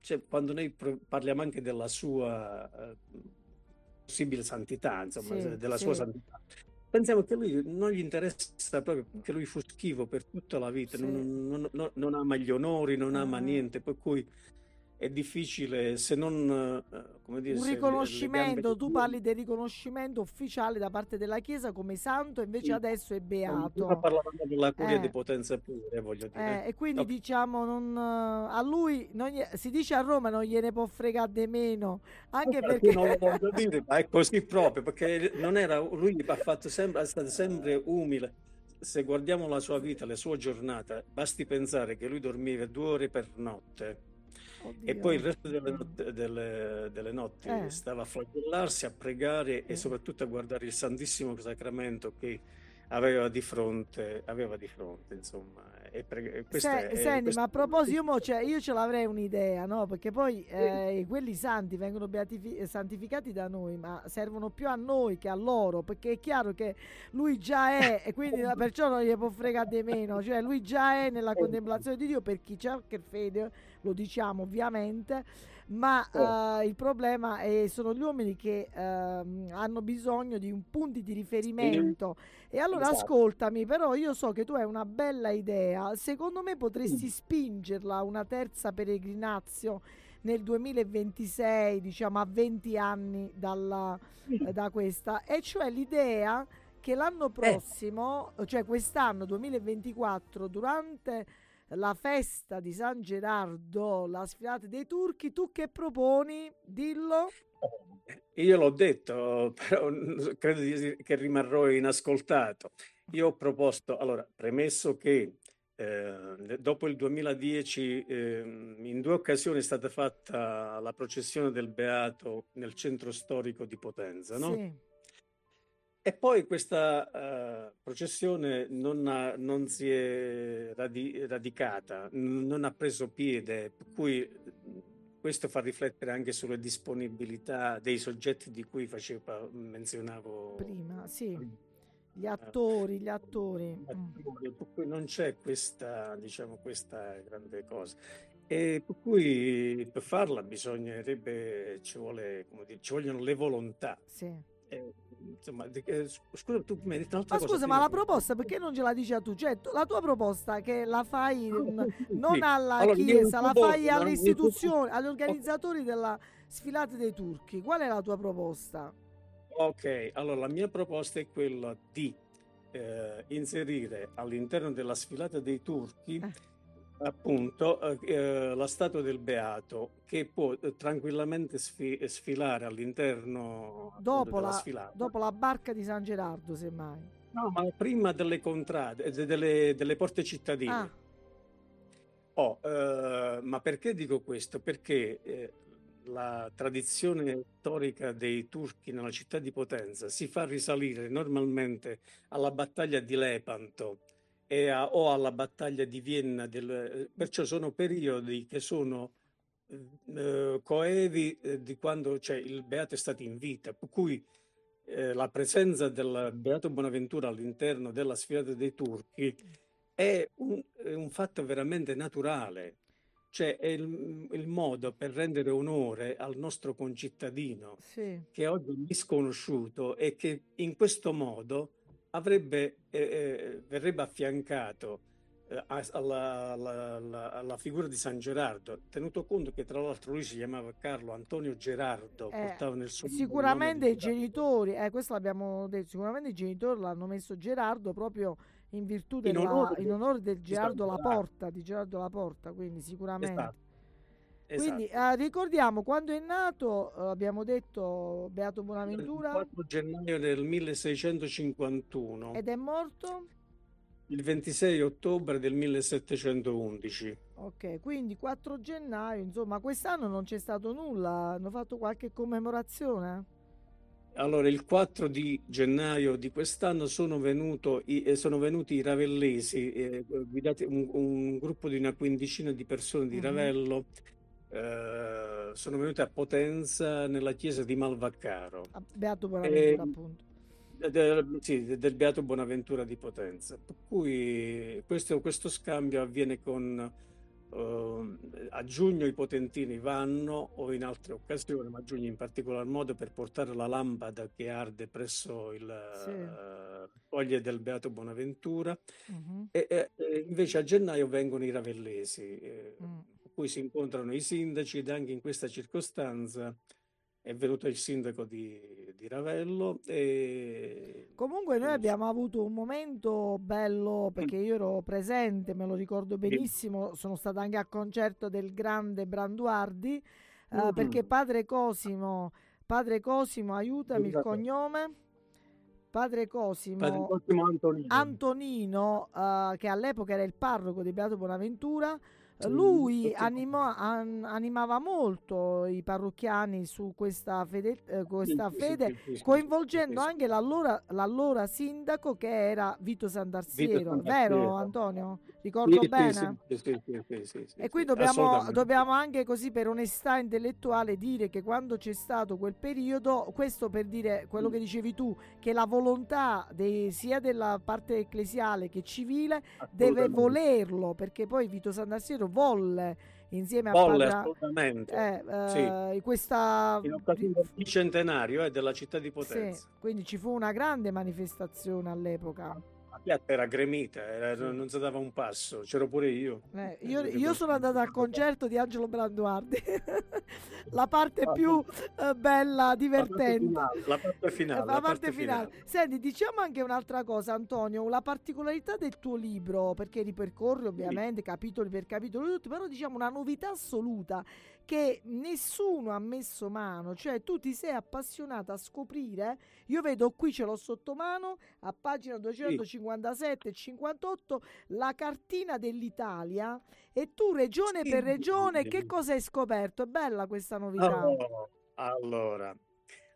cioè, quando noi parliamo anche della sua eh, possibile santità, insomma, Sì, della sì. sua santità, pensiamo che lui non gli interessa proprio perché lui fu schivo per tutta la vita, Sì. non, non- non- non ama gli onori, non ama Ah. niente, per cui è difficile se non, eh, come dire, Un riconoscimento, gambe tu parli del riconoscimento ufficiale da parte della Chiesa come santo, invece Sì. adesso è beato. parlavamo della curia Eh. di potenza pure, voglio dire. Eh, e quindi No. diciamo non, eh, a lui gli- si dice a Roma non gliene può fregare di meno anche Per perché non lo voglio dire, ma è così proprio, perché non era, lui ha fatto sempre, è stato sempre umile. Se guardiamo la sua vita, le sue giornate, basti pensare che lui dormiva due ore per notte e Oddio. poi il resto delle, not- delle- delle notti Eh. stava a flagellarsi, a pregare Eh. e soprattutto a guardare il Santissimo Sacramento che aveva di fronte, aveva di fronte, insomma. E pre- Se- è- senti, questa- ma a proposito, io, cioè, io ce l'avrei un'idea, no? Perché poi eh, quelli santi vengono beatifi- santificati da noi, ma servono più a noi che a loro, perché è chiaro che lui già è, e quindi perciò non gli può fregare di meno, cioè lui già è nella contemplazione di Dio per chi c'ha che fede, lo diciamo ovviamente, ma eh, il problema è, sono gli uomini che ehm, hanno bisogno di un punto di riferimento. E allora Esatto. ascoltami, però io so che tu hai una bella idea. Secondo me potresti spingerla a una terza peregrinazio nel 2026, diciamo a 20 anni dalla, eh, da questa, e cioè l'idea che l'anno prossimo, cioè quest'anno 2024, durante la festa di San Gerardo, la sfilata dei turchi, tu che proponi? Dillo. Io l'ho detto, però credo di- che rimarrò inascoltato. Io ho proposto, allora, premesso che eh, dopo il 2010 ehm, in due occasioni è stata fatta la processione del Beato nel centro storico di Potenza, no? Sì. E poi questa eh, processione non, ha- non si è radi- radicata, n- non ha preso piede, per cui questo fa riflettere anche sulle disponibilità dei soggetti di cui faceva, menzionavo Prima, sì. Gli attori, gli attori. Mm. attori, Per cui non c'è questa, diciamo, questa grande cosa. E per cui per farla bisognerebbe, ci vuole, come dire, ci vogliono le volontà. Sì. Eh, insomma, eh, scusa, tu mi hai detto un'altra Ma cosa scusa, ma la proposta perché non ce la dici a tu? Cioè, la tua proposta che la fai non Sì. alla Allora, Chiesa, la fai alle istituzioni, agli organizzatori della sfilata dei turchi. Qual è la tua proposta? Ok, allora la mia proposta è quella di eh, inserire all'interno della sfilata dei turchi Eh. Appunto eh, eh, la statua del Beato che può eh, tranquillamente sfi- sfilare all'interno Dopo la, dopo la barca di San Gerardo, semmai. No, ma prima delle contrade, de- delle, delle porte cittadine. Ah, Oh, eh, ma perché dico questo? Perché eh, la tradizione storica dei turchi nella città di Potenza si fa risalire normalmente alla battaglia di Lepanto e a- o alla battaglia di Vienna, del- perciò sono periodi che sono eh, coevi eh, di quando cioè, il Beato è stato in vita, per cui eh, la presenza del Beato Bonaventura all'interno della sfilata dei turchi è un, è un fatto veramente naturale, cioè è il, il, modo per rendere onore al nostro concittadino sì. che oggi è misconosciuto e che in questo modo avrebbe, eh, eh verrebbe affiancato eh, alla, alla, alla, figura di San Gerardo, tenuto conto che tra l'altro lui si chiamava Carlo Antonio Gerardo, eh, portava nel suo sicuramente i genitori, eh, questo l'abbiamo detto, sicuramente i genitori l'hanno messo Gerardo proprio in virtù della, in onore, in onore del Gerardo Laporta, di Gerardo Laporta, quindi sicuramente. Esatto. Quindi eh, ricordiamo quando è nato, eh, abbiamo detto Beato Bonaventura. Il 4 gennaio del 1651. Ed è morto? Il 26 ottobre del 1711. Ok, quindi 4 gennaio, insomma, quest'anno non c'è stato nulla, hanno fatto qualche commemorazione? Allora, il 4 di gennaio di quest'anno sono, venuto, eh, sono venuti i ravellesi, eh, guidati, un, un, gruppo di una quindicina di persone di uh-huh. Ravello, eh, sono venuti a Potenza nella chiesa di Malvaccaro. Beato Bonaventura, appunto del, sì, del Beato Bonaventura di Potenza. Per cui questo, questo scambio avviene con uh, a giugno i potentini vanno o in altre occasioni, ma a giugno in particolar modo per portare la lampada che arde presso il sì. uh, foglie del Beato Bonaventura uh-huh. e, e, e, invece a gennaio vengono i ravellesi, eh, uh cui si incontrano i sindaci ed anche in questa circostanza è venuto il sindaco di, di Ravello. E... Comunque noi abbiamo avuto un momento bello perché io ero presente, me lo ricordo benissimo, sono stata anche a concerto del grande Branduardi eh, mm. perché padre Cosimo, padre Cosimo aiutami il cognome. Padre Cosimo, padre Cosimo Antonino, Antonino uh, che all'epoca era il parroco di Beato Bonaventura, lui anima, an, animava molto i parrocchiani su questa fede, eh, questa fede coinvolgendo anche l'allora, l'allora, sindaco che era Vito Santarsiero, vero Antonio? Ricordo sì, bene? Sì, sì, e qui dobbiamo, dobbiamo anche così per onestà intellettuale dire che quando c'è stato quel periodo, questo per dire quello che dicevi tu, che la volontà dei, sia della parte ecclesiale che civile deve volerlo, perché poi Vito Santarsiero volle insieme volle, a assolutamente. eh, eh, questa in occasione del bicentenario eh, della città di Potenza. sì, quindi ci fu una grande manifestazione all'epoca piatta era gremita, era, non si dava un passo, c'ero pure io. Eh, io, io, sono andata al concerto di Angelo Branduardi, la parte ah, più eh, bella, divertente. La parte finale. La parte finale. La parte finale. finale. Senti, diciamo anche un'altra cosa, Antonio, la particolarità del tuo libro, perché ripercorri ovviamente sì. capitoli per capitoli, però diciamo una novità assoluta che nessuno ha messo mano, cioè tu ti sei appassionata a scoprire, io vedo qui ce l'ho sotto mano, a pagina 257 e 58, la cartina dell'Italia e tu regione sì. per regione che cosa hai scoperto? È bella questa novità. Oh, allora,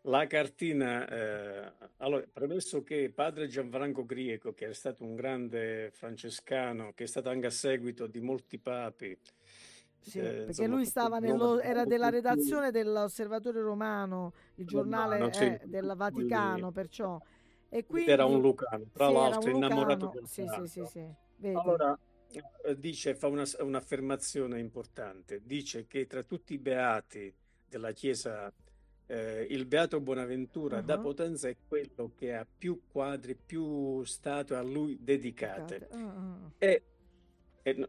la cartina, eh, allora, premesso che padre Gianfranco Grieco, che è stato un grande francescano, che è stato anche a seguito di molti papi, sì, eh, perché insomma, lui stava nello, era della redazione dell'Osservatore Romano, il giornale Romano, sì. eh, del Vaticano, perciò. E quindi, era un Lucano, tra sì, l'altro innamorato del sì, sì, sì, sì, Allora, eh, dice, fa una, un'affermazione importante, dice che tra tutti i beati della Chiesa eh, il Beato Bonaventura uh-huh. da Potenza è quello che ha più quadri, più statue a lui dedicate. Uh-huh. E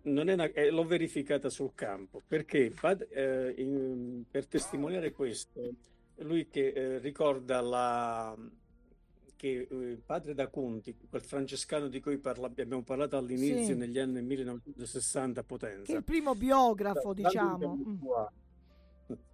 non è una, eh, l'ho verificata sul campo perché eh, in, per testimoniare questo, lui che eh, ricorda la, che eh, padre da Conti, quel francescano di cui parla, abbiamo parlato all'inizio sì. negli anni 1960 a Potenza, che è il primo biografo, diciamo. Mm.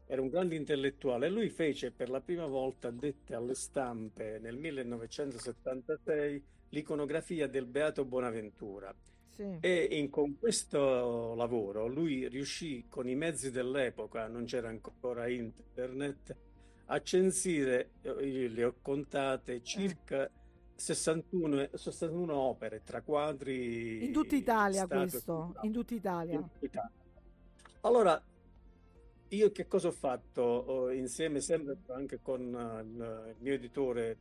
Era un grande intellettuale lui fece per la prima volta, dette alle stampe nel 1976, l'iconografia del Beato Bonaventura sì. E in, con questo lavoro lui riuscì con i mezzi dell'epoca, non c'era ancora internet, a censire, io le ho contate, circa eh. 61, 61 opere tra quadri. In tutta Italia questo, in tutta Italia. In tutta Italia. Allora, io che cosa ho fatto? Insieme sempre anche con uh, il mio editore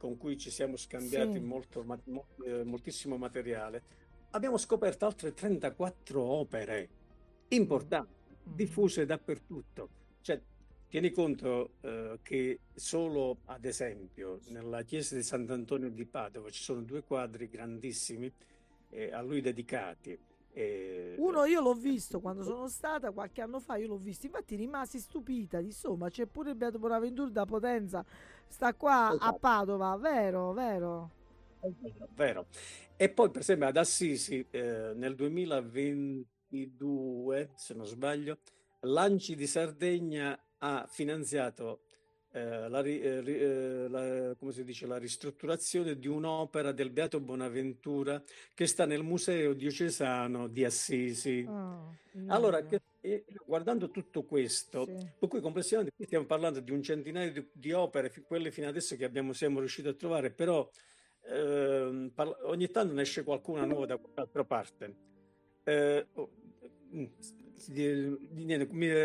con cui ci siamo scambiati Sì. molto, ma- mo- eh, moltissimo materiale, abbiamo scoperto altre 34 opere importanti, Mm. diffuse dappertutto. Cioè, tieni conto eh, che solo, ad esempio, nella chiesa di Sant'Antonio di Padova ci sono due quadri grandissimi eh, a lui dedicati. Eh, Uno io l'ho visto quando sono stata qualche anno fa, io l'ho visto, infatti rimasi stupita, insomma c'è pure il Beato Bonaventura da Potenza, sta qua a Esatto. Padova, vero, vero. Vero, vero. E poi, per esempio, ad Assisi eh, nel 2022, se non sbaglio, l'Anci di Sardegna ha finanziato eh, la, eh, eh, la- come si dice, la ristrutturazione di un'opera del Beato Bonaventura che sta nel Museo Diocesano di Assisi. Ah, Allora, che- eh, guardando tutto questo, Sì. per cui complessivamente stiamo parlando di un centinaio di, di opere, quelle fino adesso che abbiamo, siamo riusciti a trovare, però ehm, parla- ogni tanto ne esce qualcuna nuova da qualche parte. Eh, oh, mm,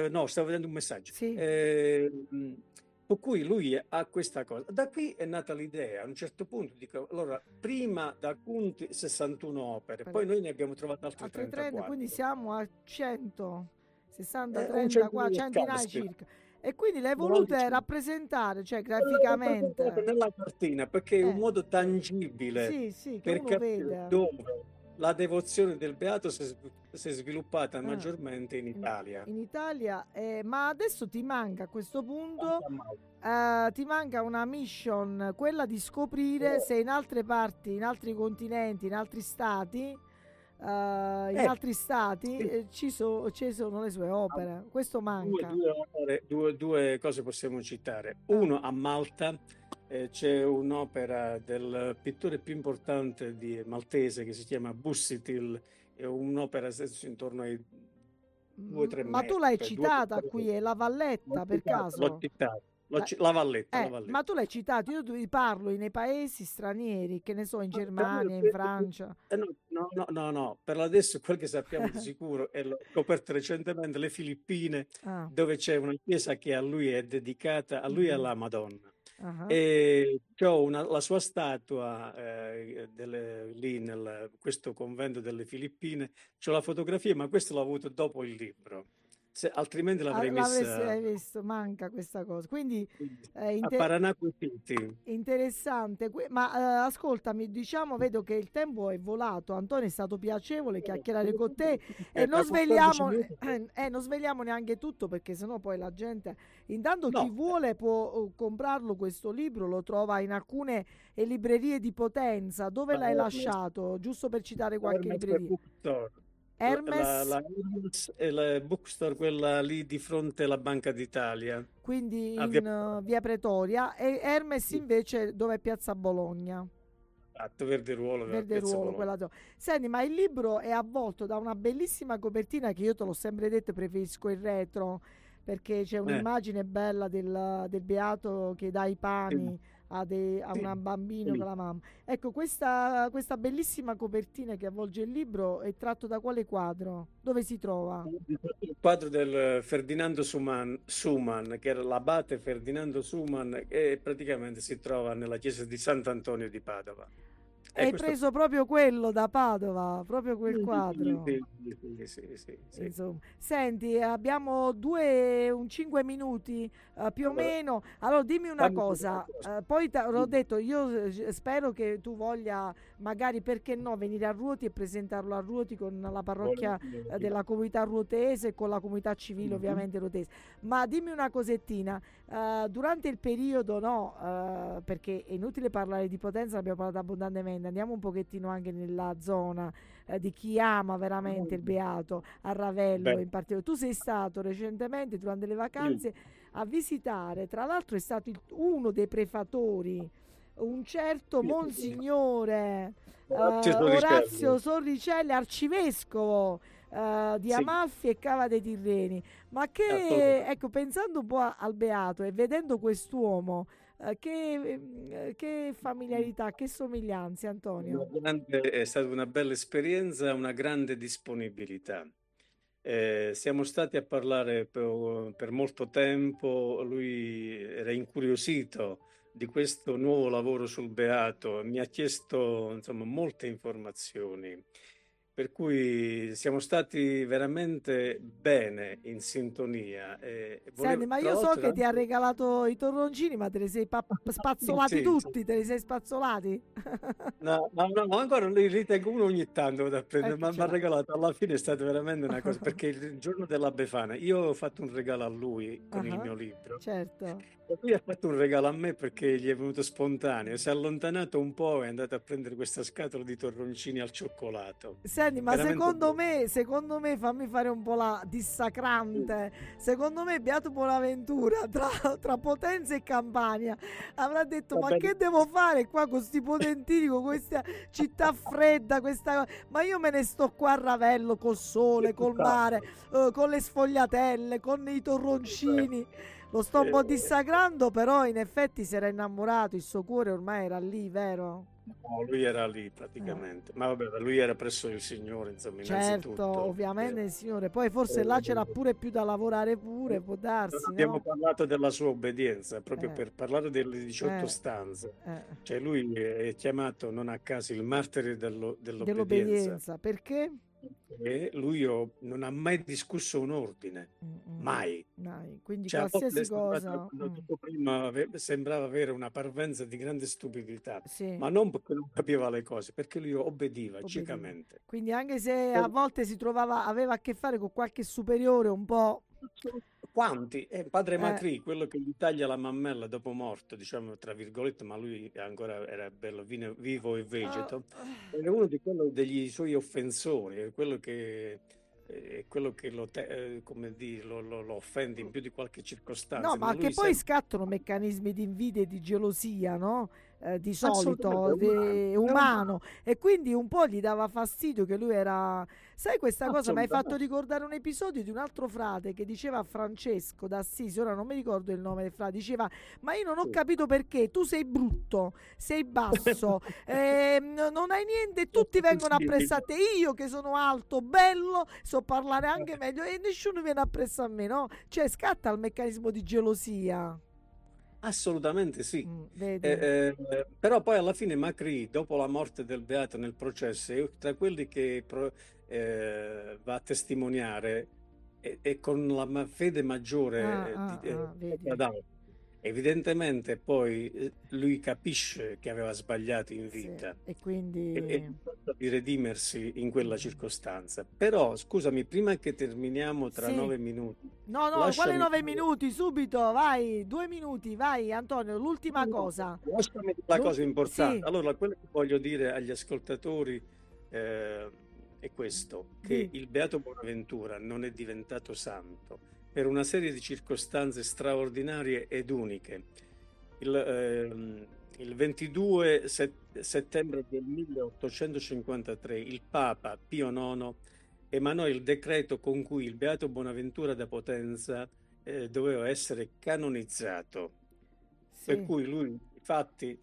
no, stavo vedendo un messaggio. Sì. Eh, per cui lui ha questa cosa. Da qui è nata l'idea, a un certo punto dico, allora, prima da Conti 61 opere, Per- poi noi ne abbiamo trovate altre Altre 30, 34. quindi siamo a 100, 60, Eh, un 30, qua, centinaio centinaia circa. E quindi le hai Non volute dicevo. rappresentare, cioè graficamente. nella cartina perché è Eh. un modo tangibile Sì, sì, che per capire dove la devozione del beato si è, sviluppata Ah. maggiormente in Italia. In Italia, eh, ma adesso ti manca a questo punto, eh, ti manca una mission, quella di scoprire se in altre parti, in altri continenti, in altri stati, eh, in Eh, altri stati sì. eh, ci, so- ci sono le sue opere. Questo Due, manca. due opere- due- due cose possiamo citare. Uno a Malta eh, c'è un'opera del pittore più importante di maltese che si chiama Busuttil, è un'opera adesso intorno ai due o tre Ma tu metri, l'hai cioè due citata qui, è la Valletta per caso? L'ho citato. La- ci- la Valletta, la Eh, Valletta. ma tu l'hai citato, io ti parlo nei paesi stranieri, che ne so, in Germania, in Francia. Eh no, no, no, no, no, per adesso quel che sappiamo di sicuro e l'ho scoperto recentemente, le Filippine, Ah, dove c'è una chiesa che a lui è dedicata, a lui e Mhm. alla Madonna. ah. E una- la sua statua eh, delle- lì in questo convento delle Filippine, c'ho la fotografia, ma questo l'ho avuto dopo il libro, Se- altrimenti l'avrei messa visto, manca questa cosa. Quindi è a inte- Paranaque City. interessante. Que- Ma eh, ascoltami, diciamo, vedo che il tempo è volato. Antonio, è stato piacevole chiacchierare con te e Eh, non tra 14 svegliamo, eh, non svegliamo neanche tutto perché sennò poi la gente. Intanto No. chi vuole può eh, comprarlo questo libro, lo trova in alcune eh, librerie di Potenza. Dove Ah, l'hai lasciato? Giusto per citare qualche libreria. Bookstore. Hermes, La, la Hermes è la bookstore, quella lì di fronte alla Banca d'Italia. quindi in via- eh, via Pretoria, e Hermes invece dove è Piazza Bologna. Esatto, Verde Ruolo. Verde Ruolo, quella zona. Senti, ma il libro è avvolto da una bellissima copertina che io te l'ho sempre detto, preferisco il retro perché c'è un'immagine bella del, del beato che dà i pani a, de- a Sì, un bambino sì. con la mamma. Ecco, questa, questa bellissima copertina che avvolge il libro è tratto da quale quadro? Dove si trova? Il quadro del Ferdinando Suman, Suman, che era l'abate Ferdinando Suman, che praticamente si trova nella chiesa di Sant'Antonio di Padova. E Hai questo- preso proprio quello da Padova, proprio quel quadro. Sì, sì, sì, sì. Senti, abbiamo due, un 5 minuti eh, più o Allora, meno. Allora, dimmi una cosa. dire una cosa. eh, poi te- l'ho detto, io spero che tu voglia, magari perché no, venire a Ruoti e presentarlo a Ruoti con la parrocchia eh, volentieri. della comunità ruotese e con la comunità civile Mhm. ovviamente ruotese. Ma dimmi una cosettina, eh, durante il periodo no, eh, perché è inutile parlare di Potenza, abbiamo parlato abbondantemente, andiamo un pochettino anche nella zona eh, di chi ama veramente il Beato, a Ravello Beh. in particolare. Tu sei stato recentemente durante le vacanze a visitare, tra l'altro è stato il- uno dei prefatori, un certo. Monsignore Orazio eh. Orazio Sorricelli, arcivescovo eh, di Sì. Amalfi e Cava dei Tirreni. Ma che, Assolutamente. ecco, pensando un po' al Beato e vedendo quest'uomo, eh, che, eh, che familiarità, che somiglianze, Antonio. Grande- è stata una bella esperienza, una grande disponibilità. Eh, siamo stati a parlare per, per molto tempo, lui era incuriosito di questo nuovo lavoro sul Beato, mi ha chiesto insomma molte informazioni. Per cui siamo stati veramente bene in sintonia. E Senti, ma io so che ti ha regalato i torroncini, ma te li sei pa- spazzolati sì, tutti, sì. te li sei spazzolati? no, no, no, ancora li ritengo uno ogni tanto da prendere, ma mi ha regalato alla fine è stata veramente una cosa, perché il giorno della Befana io ho fatto un regalo a lui con uh-huh, il mio libro. Certo. E lui ha fatto un regalo a me perché gli è venuto spontaneo, si è allontanato un po' e è andato a prendere questa scatola di torroncini al cioccolato. Senti, ma veramente secondo me, secondo me, fammi fare un po' la dissacrante, secondo me Beato Buonaventura tra, tra Potenza e Campania avrà detto ma che devo fare qua con questi potentini, con questa città fredda, questa... ma io me ne sto qua a Ravello col sole, col mare, uh, con le sfogliatelle, con i torroncini. Lo sto un po' eh, dissacrando, però in effetti si era innamorato, il suo cuore ormai era lì, vero? No, lui era lì praticamente, eh. ma vabbè, lui era presso il Signore, insomma, Certo, ovviamente il Signore, poi forse eh, là c'era pure più da lavorare pure, può darsi, no? Abbiamo parlato della sua obbedienza, proprio eh. per parlare delle 18 eh. stanze, eh. cioè lui è chiamato non a caso il martire dello, dell'obbedienza. dell'obbedienza. Perché? E lui non ha mai discusso un ordine, Mm-mm. mai. mai. Quindi cioè, qualsiasi cosa... Mm. Prima sembrava avere una parvenza di grande stupidità, sì. ma non perché non capiva le cose, perché lui obbediva, obbediva. ciecamente. Quindi anche se a volte si trovava, aveva a che fare con qualche superiore un po' Quanti? Eh, padre eh. Macri, quello che gli taglia la mammella dopo morto, diciamo tra virgolette, ma lui ancora era bello vivo e vegeto, oh. era uno di quello degli suoi offensori, è quello che è quello che lo, te, eh, come dire, lo, lo, lo, offende in più di qualche circostanza. No, ma, ma che poi sempre... scattano meccanismi di invidia e di gelosia, no? Eh, di solito di, umano, e quindi un po' gli dava fastidio che lui era sai questa cosa mi hai fatto ricordare un episodio di un altro frate che diceva a Francesco d'Assisi ora non mi ricordo il nome del frate diceva ma io non ho capito perché tu sei brutto sei basso eh, non hai niente tutti vengono appresso a te io che sono alto bello so parlare anche meglio e nessuno viene appresso a me no? Cioè scatta il meccanismo di gelosia Assolutamente sì. Mm, eh, eh, però poi alla fine Macri, dopo la morte del Beato nel processo, è tra quelli che pro, eh, va a testimoniare e, e, con la fede maggiore ah, di, ah, ah, Evidentemente poi eh, lui capisce che aveva sbagliato in vita sì, e quindi e, e di redimersi in quella circostanza. Però scusami, prima che terminiamo tra sì. nove minuti. No, no, quale nove minuti? Subito, vai, due minuti, vai Antonio, l'ultima cosa. Lasciami la cosa importante. Sì. Allora, quello che voglio dire agli ascoltatori eh, è questo, che il Beato Bonaventura non è diventato santo per una serie di circostanze straordinarie ed uniche. Il, ehm, il 22 set- settembre del 1853 il Papa Pio IX emanò il decreto con cui il Beato Bonaventura da Potenza eh, doveva essere canonizzato, sì. per cui lui infatti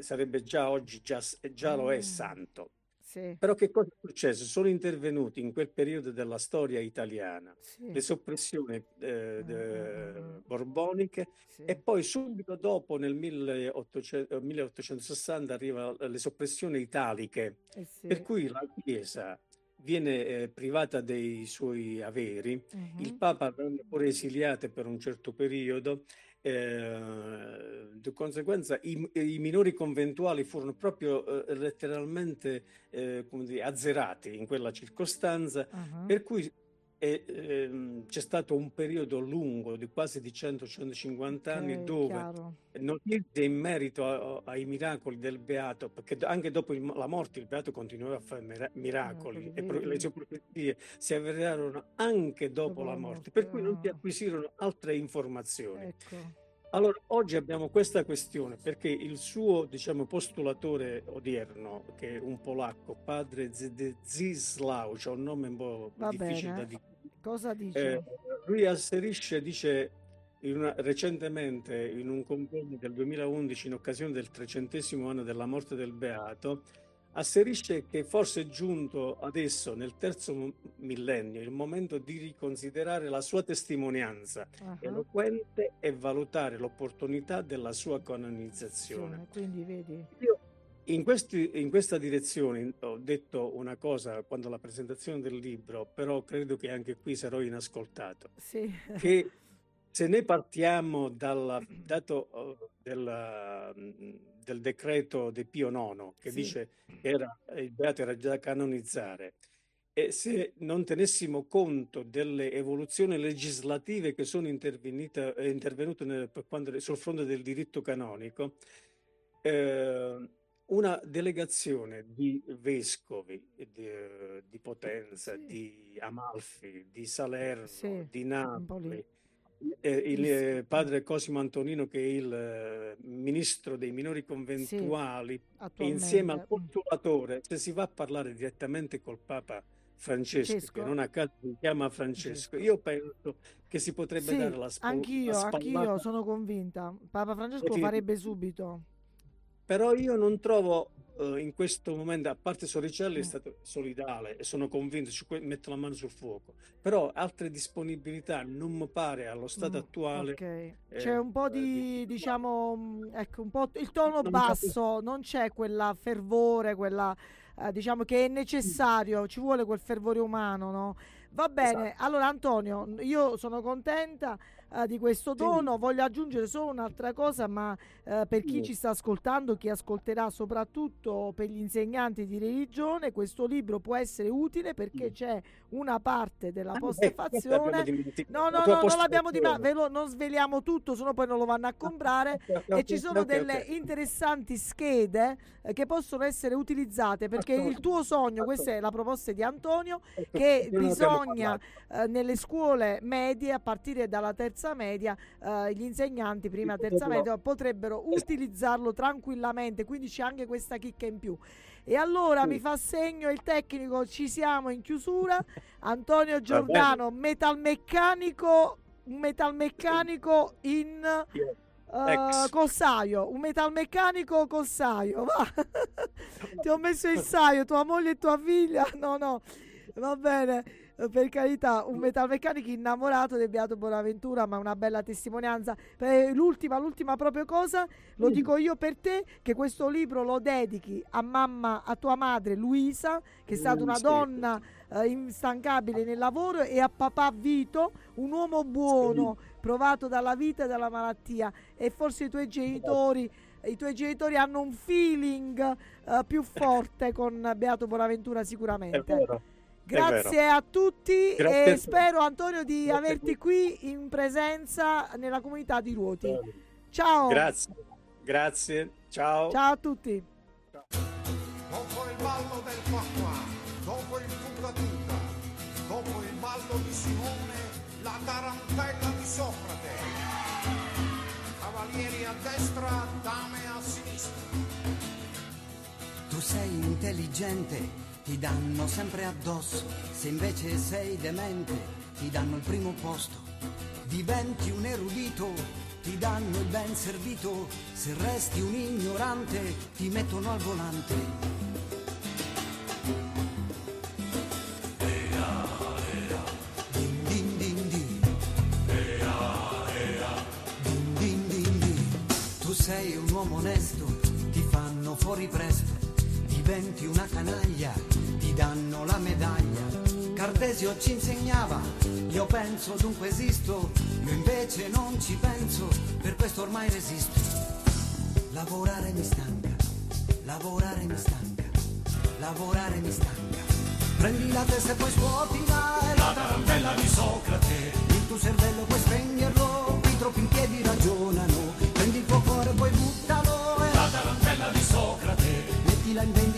sarebbe già oggi, già, già lo è mm. santo. Sì. Però che cosa è successo? Sono intervenuti in quel periodo della storia italiana sì. le soppressioni eh, mm. borboniche sì. e poi subito dopo nel 1800, 1860 arrivano le soppressioni italiche, eh per cui la Chiesa viene eh, privata dei suoi averi, uh-huh. il Papa venne pure esiliato per un certo periodo eh, di conseguenza i, i, minori conventuali furono proprio eh, letteralmente eh, dire, azzerati in quella circostanza, uh-huh. per cui e, ehm, c'è stato un periodo lungo di quasi di 100-150 okay, anni dove chiaro. notizie in merito a, ai miracoli del Beato, perché anche dopo il, la morte il Beato continuava a fare miracoli e pro, le sue profezie si avverarono anche dopo, dopo la morte, morte, per cui non si acquisirono altre informazioni. Ecco. Allora, oggi abbiamo questa questione perché il suo, diciamo, postulatore odierno, che è un polacco, padre Zdzislaw, c'è un nome un po' Va difficile bene. da dire. Cosa dice? Eh, lui asserisce, dice in una, recentemente in un convegno del 2011 in occasione del trecentesimo anno della morte del Beato, asserisce che forse è giunto adesso, nel terzo millennio, il momento di riconsiderare la sua testimonianza uh-huh. eloquente e valutare l'opportunità della sua canonizzazione. Sì, quindi vedi. Io in, questi, in, questa direzione ho detto una cosa quando la presentazione del libro, però credo che anche qui sarò inascoltato. Sì. Che se ne partiamo dal dato uh, del, decreto di Pio IX, che sì. dice che era, il beato era già da canonizzare, e se non tenessimo conto delle evoluzioni legislative che sono intervenute, intervenute nel, quando, sul fronte del diritto canonico, eh, una delegazione di vescovi di, eh, di Potenza, sì. di Amalfi, di Salerno, sì, di Napoli, eh, il eh, padre Cosimo Antonino che è il eh, ministro dei minori conventuali sì, insieme al postulatore, se si va a parlare direttamente col Papa Francesco, Francesco. che non a caso si chiama Francesco, io penso che si potrebbe dare la spalla. Anch'io, anch'io sono convinta. Papa Francesco farebbe subito però io non trovo uh, in questo momento, a parte Soricelli è mm. stato solidale e sono convinto, ci metto la mano sul fuoco, però altre disponibilità non mi pare allo stato mm, attuale. Okay. Eh, c'è un po' di, eh, diciamo, mm, ecco, un po' il tono non basso, non c'è quella fervore, quella, eh, diciamo che è necessario, ci vuole quel fervore umano, no? Va bene, esatto. allora Antonio, io sono contenta uh, di questo tono. Sì. Voglio aggiungere solo un'altra cosa, ma uh, per chi sì. ci sta ascoltando, chi ascolterà soprattutto per gli insegnanti di religione, questo libro può essere utile perché sì. c'è una parte della ah, postfazione. no, no, no, non l'abbiamo dimenticato, non sveliamo tutto, se no poi non lo vanno a comprare. e ci sono okay, delle okay. interessanti schede eh, che possono essere utilizzate perché il tuo sogno, questa è la proposta di Antonio, che bisogna eh, nelle scuole medie a partire dalla terza terza media, eh, gli insegnanti prima terza media potrebbero utilizzarlo tranquillamente, quindi c'è anche questa chicca in più. E allora sì. mi fa segno il tecnico, ci siamo in chiusura. Antonio Giordano, metalmeccanico, un metalmeccanico in uh, Cossaio, un metalmeccanico Cossaio. Ti ho messo il saio, tua moglie e tua figlia. No, no, va bene per carità, un metalmeccanico innamorato del Beato Bonaventura, ma una bella testimonianza. Eh, l'ultima, l'ultima proprio cosa, lo dico io per te, che questo libro lo dedichi a mamma, a tua madre Luisa, che è stata una donna eh, instancabile nel lavoro, e a papà Vito, un uomo buono, provato dalla vita e dalla malattia. E forse i tuoi genitori i tuoi genitori hanno un feeling uh, più forte con Beato Bonaventura sicuramente. È vero. Grazie a tutti Grazie e a spero Antonio di Grazie averti qui in presenza nella comunità di Ruoti. Ciao. Grazie. Grazie. Ciao. Ciao a tutti. Dopo il ballo del qua, dopo il tuta, dopo il ballo di Simone, la tarantella di Socrate. Cavalieri a destra, dame a sinistra. Tu sei intelligente ti danno sempre addosso, se invece sei demente ti danno il primo posto, diventi un erudito, ti danno il ben servito, se resti un ignorante ti mettono al volante. Ci insegnava, io penso dunque esisto, io invece non ci penso, per questo ormai resisto. Lavorare mi stanca, lavorare mi stanca, lavorare mi stanca. Prendi la testa e poi scuotila, è la tarantella di Socrate. Il tuo cervello puoi spegnerlo, qui troppi in piedi ragionano. Prendi il tuo cuore e poi buttalo, è la tarantella di Socrate. Mettila in vendita